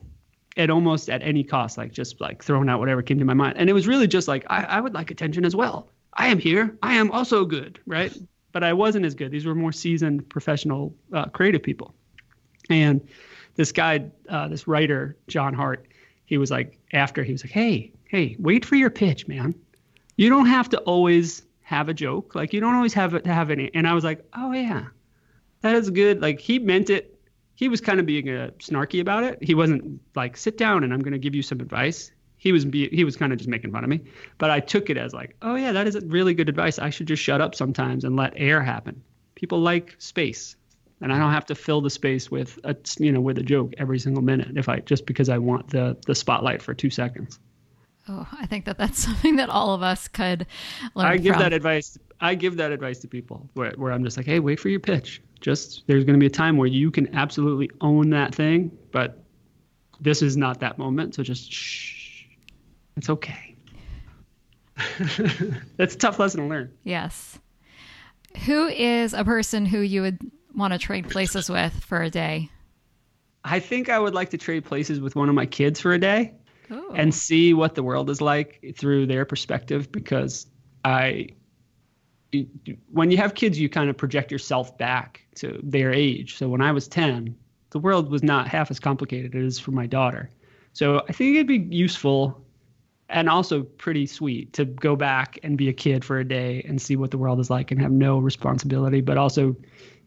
at almost at any cost, like just like throwing out whatever came to my mind. And it was really just like I, I would like attention as well. I am here. I am also good, right? But I wasn't as good. These were more seasoned, professional, uh, creative people. And this guy, uh, this writer, John Hart, he was like, after he was like, hey, hey, wait for your pitch, man. You don't have to always have a joke. Like you don't always have to have any. And I was like, oh yeah, that is good. Like he meant it. He was kind of being uh, snarky about it. He wasn't like, sit down and I'm going to give you some advice. He was be, he was kind of just making fun of me. But I took it as like, oh yeah, that is really good advice. I should just shut up sometimes and let air happen. People like space and I don't have to fill the space with a you know with a joke every single minute if I just because I want the the spotlight for two seconds. Oh, I think that that's [laughs] something that all of us could learn. I give from. that advice. I give that advice to people where, where I'm just like, hey, wait for your pitch. Just there's going to be a time where you can absolutely own that thing, but this is not that moment. So just shh. It's okay. [laughs] That's a tough lesson to learn. Yes. Who is a person who you would want to trade places with for a day? I think I would like to trade places with one of my kids for a day Ooh. and see what the world is like through their perspective because I when you have kids you kind of project yourself back to their age. So when I was 10, the world was not half as complicated as for my daughter. So I think it'd be useful and also pretty sweet to go back and be a kid for a day and see what the world is like and have no responsibility, but also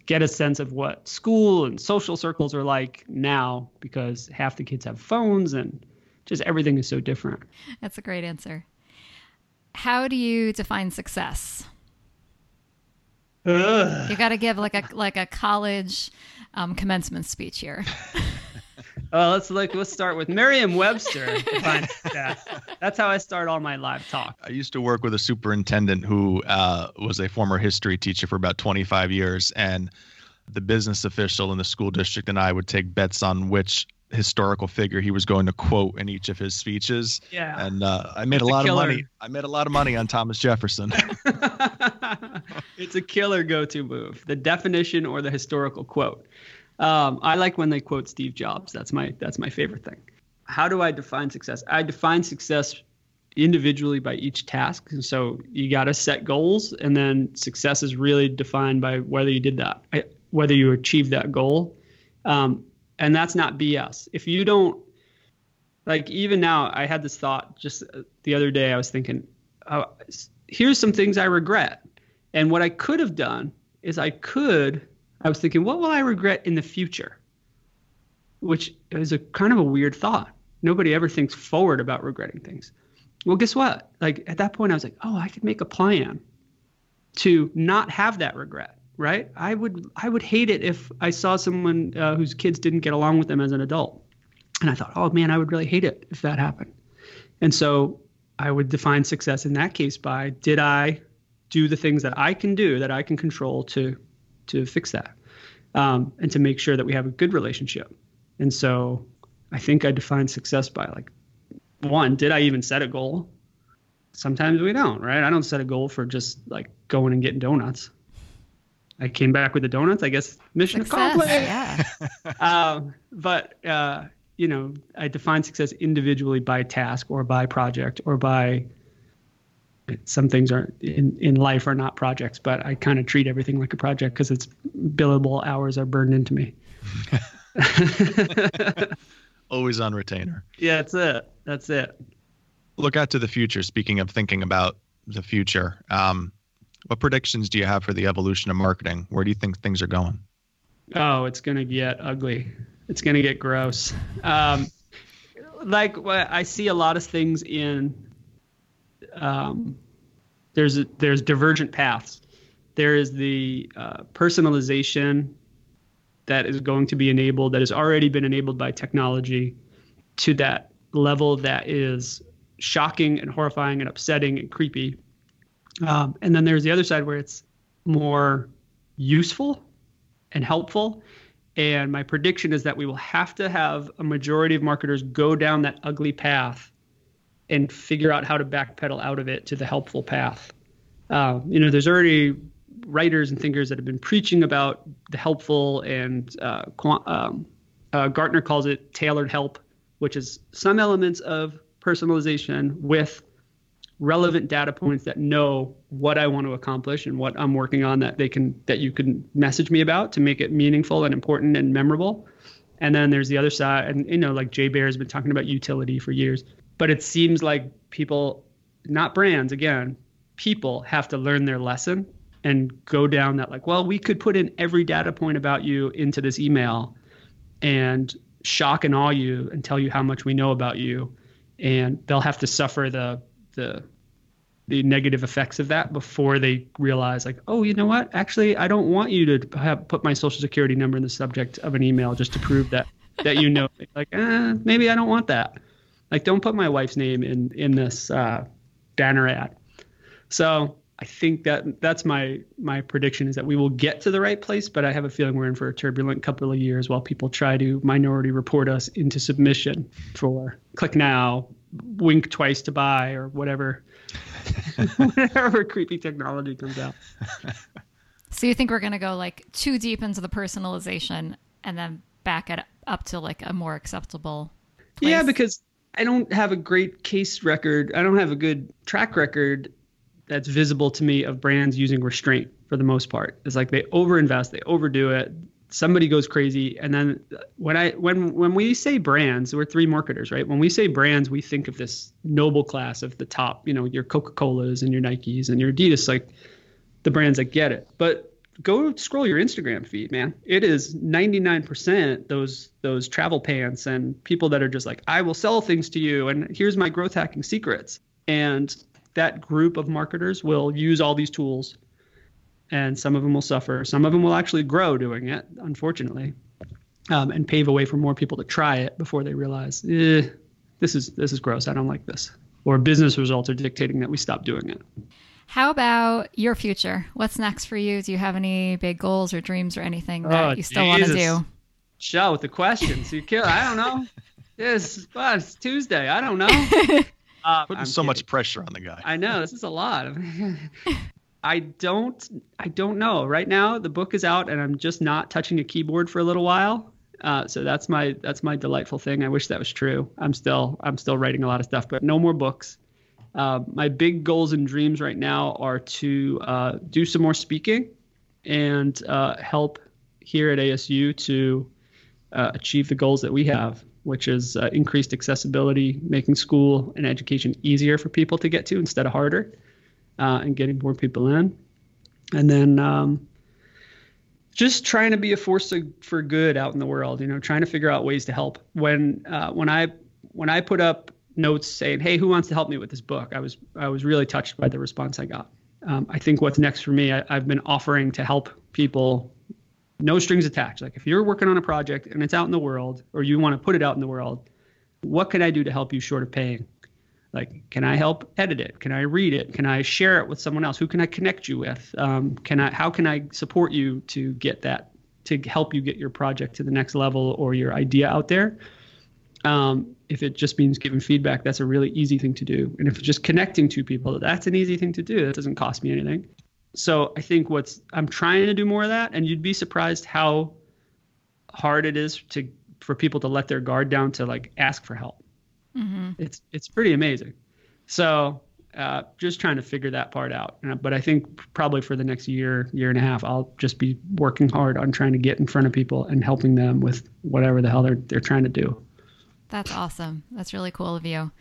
get a sense of what school and social circles are like now because half the kids have phones and just everything is so different. That's a great answer. How do you define success? Ugh. You got to give like a like a college um, commencement speech here. [laughs] Well, let's look. Let's start with Merriam-Webster. [laughs] That's how I start all my live talk. I used to work with a superintendent who uh, was a former history teacher for about 25 years, and the business official in the school district and I would take bets on which historical figure he was going to quote in each of his speeches. Yeah. And uh, I made a lot of money. I made a lot of money on Thomas Jefferson. [laughs] [laughs] it's a killer go-to move. The definition or the historical quote. Um, I like when they quote Steve Jobs. That's my that's my favorite thing. How do I define success? I define success individually by each task. And so you got to set goals, and then success is really defined by whether you did that, whether you achieved that goal. Um, and that's not BS. If you don't, like, even now, I had this thought just the other day. I was thinking, uh, here's some things I regret. And what I could have done is I could, I was thinking, what will I regret in the future? Which is a kind of a weird thought. Nobody ever thinks forward about regretting things. Well, guess what? Like at that point, I was like, oh, I could make a plan to not have that regret, right? I would, I would hate it if I saw someone uh, whose kids didn't get along with them as an adult, and I thought, oh man, I would really hate it if that happened. And so I would define success in that case by did I do the things that I can do that I can control to to fix that um, and to make sure that we have a good relationship. And so I think I define success by like one, did I even set a goal? Sometimes we don't, right? I don't set a goal for just like going and getting donuts. I came back with the donuts. I guess mission Success, accomplished. Yeah. [laughs] um, but uh, you know, I define success individually by task or by project or by some things are in, in life are not projects, but I kind of treat everything like a project because it's billable hours are burned into me. [laughs] Always on retainer. Yeah, that's it. That's it. Look out to the future. Speaking of thinking about the future, um, what predictions do you have for the evolution of marketing? Where do you think things are going? Oh, it's going to get ugly. It's going to get gross. Um, like I see a lot of things in um, there's a, there's divergent paths. There is the uh, personalization that is going to be enabled, that has already been enabled by technology, to that level that is shocking and horrifying and upsetting and creepy. Um, and then there's the other side where it's more useful and helpful. And my prediction is that we will have to have a majority of marketers go down that ugly path and figure out how to backpedal out of it to the helpful path. Uh, you know, there's already writers and thinkers that have been preaching about the helpful, and uh, um, uh, Gartner calls it tailored help, which is some elements of personalization with relevant data points that know what I want to accomplish and what I'm working on that they can that you can message me about to make it meaningful and important and memorable. And then there's the other side, and you know, like Jay Baer has been talking about utility for years but it seems like people, not brands, again, people have to learn their lesson and go down that like, well, we could put in every data point about you into this email and shock and awe you and tell you how much we know about you, and they'll have to suffer the the the negative effects of that before they realize like oh you know what? Actually i don't want you to have put my social security number in the subject of an email just to prove that that you know like eh, maybe i don't want that like, don't put my wife's name in in this uh, banner ad. So I think that that's my my prediction is that we will get to the right place, but I have a feeling we're in for a turbulent couple of years while people try to minority report us into submission for click now, wink twice to buy, or whatever [laughs] whatever creepy technology comes out. So you think we're gonna go like too deep into the personalization and then back it up to like a more acceptable place? Yeah, because I don't have a great case record. I don't have a good track record that's visible to me of brands using restraint for the most part. It's like they overinvest, they overdo it. Somebody goes crazy, and then when I when when we say brands, we're three marketers, right? When we say brands, we think of this noble class of the top, you know, your Coca Colas and your Nikes and your Adidas, like the brands that get it. But go scroll your Instagram feed, man. It is 99% those those travel pants and people that are just like, I will sell things to you and here's my growth hacking secrets. And that group of marketers will use all these tools and some of them will suffer. Some of them will actually grow doing it, unfortunately. um, and pave a way for more people to try it before they realize eh, this is this is gross. I don't like this. Or business results are dictating that we stop doing it. How about your future? What's next for you? Do you have any big goals or dreams or anything that Oh, you still want to do? Show with the questions. You kill. I don't know. It's, well, it's Tuesday. I don't know. [laughs] Uh, Putting I'm so much pressure on the guy. I know this is a lot. [laughs] I don't. I don't know. Right now, the book is out, and I'm just not touching a keyboard for a little while. Uh, so that's my that's my delightful thing. I wish that was true. I'm still I'm still writing a lot of stuff, but no more books. Uh, my big goals and dreams right now are to uh, do some more speaking and uh, help here at ASU to uh, achieve the goals that we have, which is uh, increased accessibility, making school and education easier for people to get to instead of harder, and getting more people in. And then um, just trying to be a force for good out in the world. You know, trying to figure out ways to help. When uh, when I when I put up notes saying, "Hey, who wants to help me with this book?" I was I was really touched by the response I got. Um, I think what's next for me, I, I've been offering to help people no strings attached. Like if you're working on a project and it's out in the world, or you want to put it out in the world, what can I do to help you short of paying? Like, can I help edit it? Can I read it? Can I share it with someone else? Who can I connect you with? Um, can I? How can I support you to get that? To help you get your project to the next level or your idea out there? Um, if it just means giving feedback, that's a really easy thing to do. And if it's just connecting to people, that's an easy thing to do. That doesn't cost me anything so I think what's I'm trying to do more of that, and you'd be surprised how hard it is to for people to let their guard down to like ask for help. hmm It's it's pretty amazing. So uh, just trying to figure that part out. Uh, But I think probably for the next year, year and a half, I'll just be working hard on trying to get in front of people and helping them with whatever the hell they're they're trying to do. That's awesome. That's really cool of you.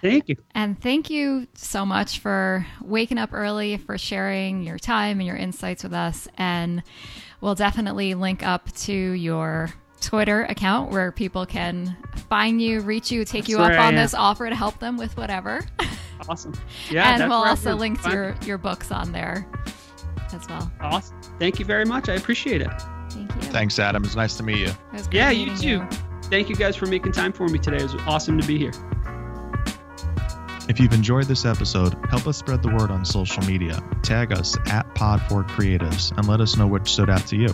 Thank you. And thank you so much for waking up early, for sharing your time and your insights with us. And we'll definitely link up to your Twitter account where people can find you, reach you, take you up I on am. this offer to help them with whatever. Awesome. [laughs] Yeah. and we'll also link to your, your books on there as well. Awesome. Thank you very much. I appreciate it. Thank you. Thanks, Adam. It's nice to meet you. It was great Yeah, you meeting too. Thank you guys for making time for me today. It was awesome to be here. If you've enjoyed this episode, help us spread the word on social media. Tag us at Pod4Creatives and let us know which stood out to you.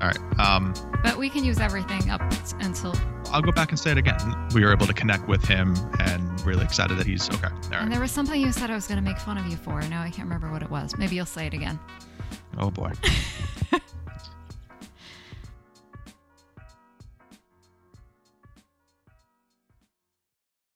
All right. Um, But we can use everything up until, I'll go back and say it again. We were able to connect with him and really excited that he's okay. All and there was something you said I was going to make fun of you for. Now I can't remember what it was. Maybe you'll say it again. Oh boy. [laughs]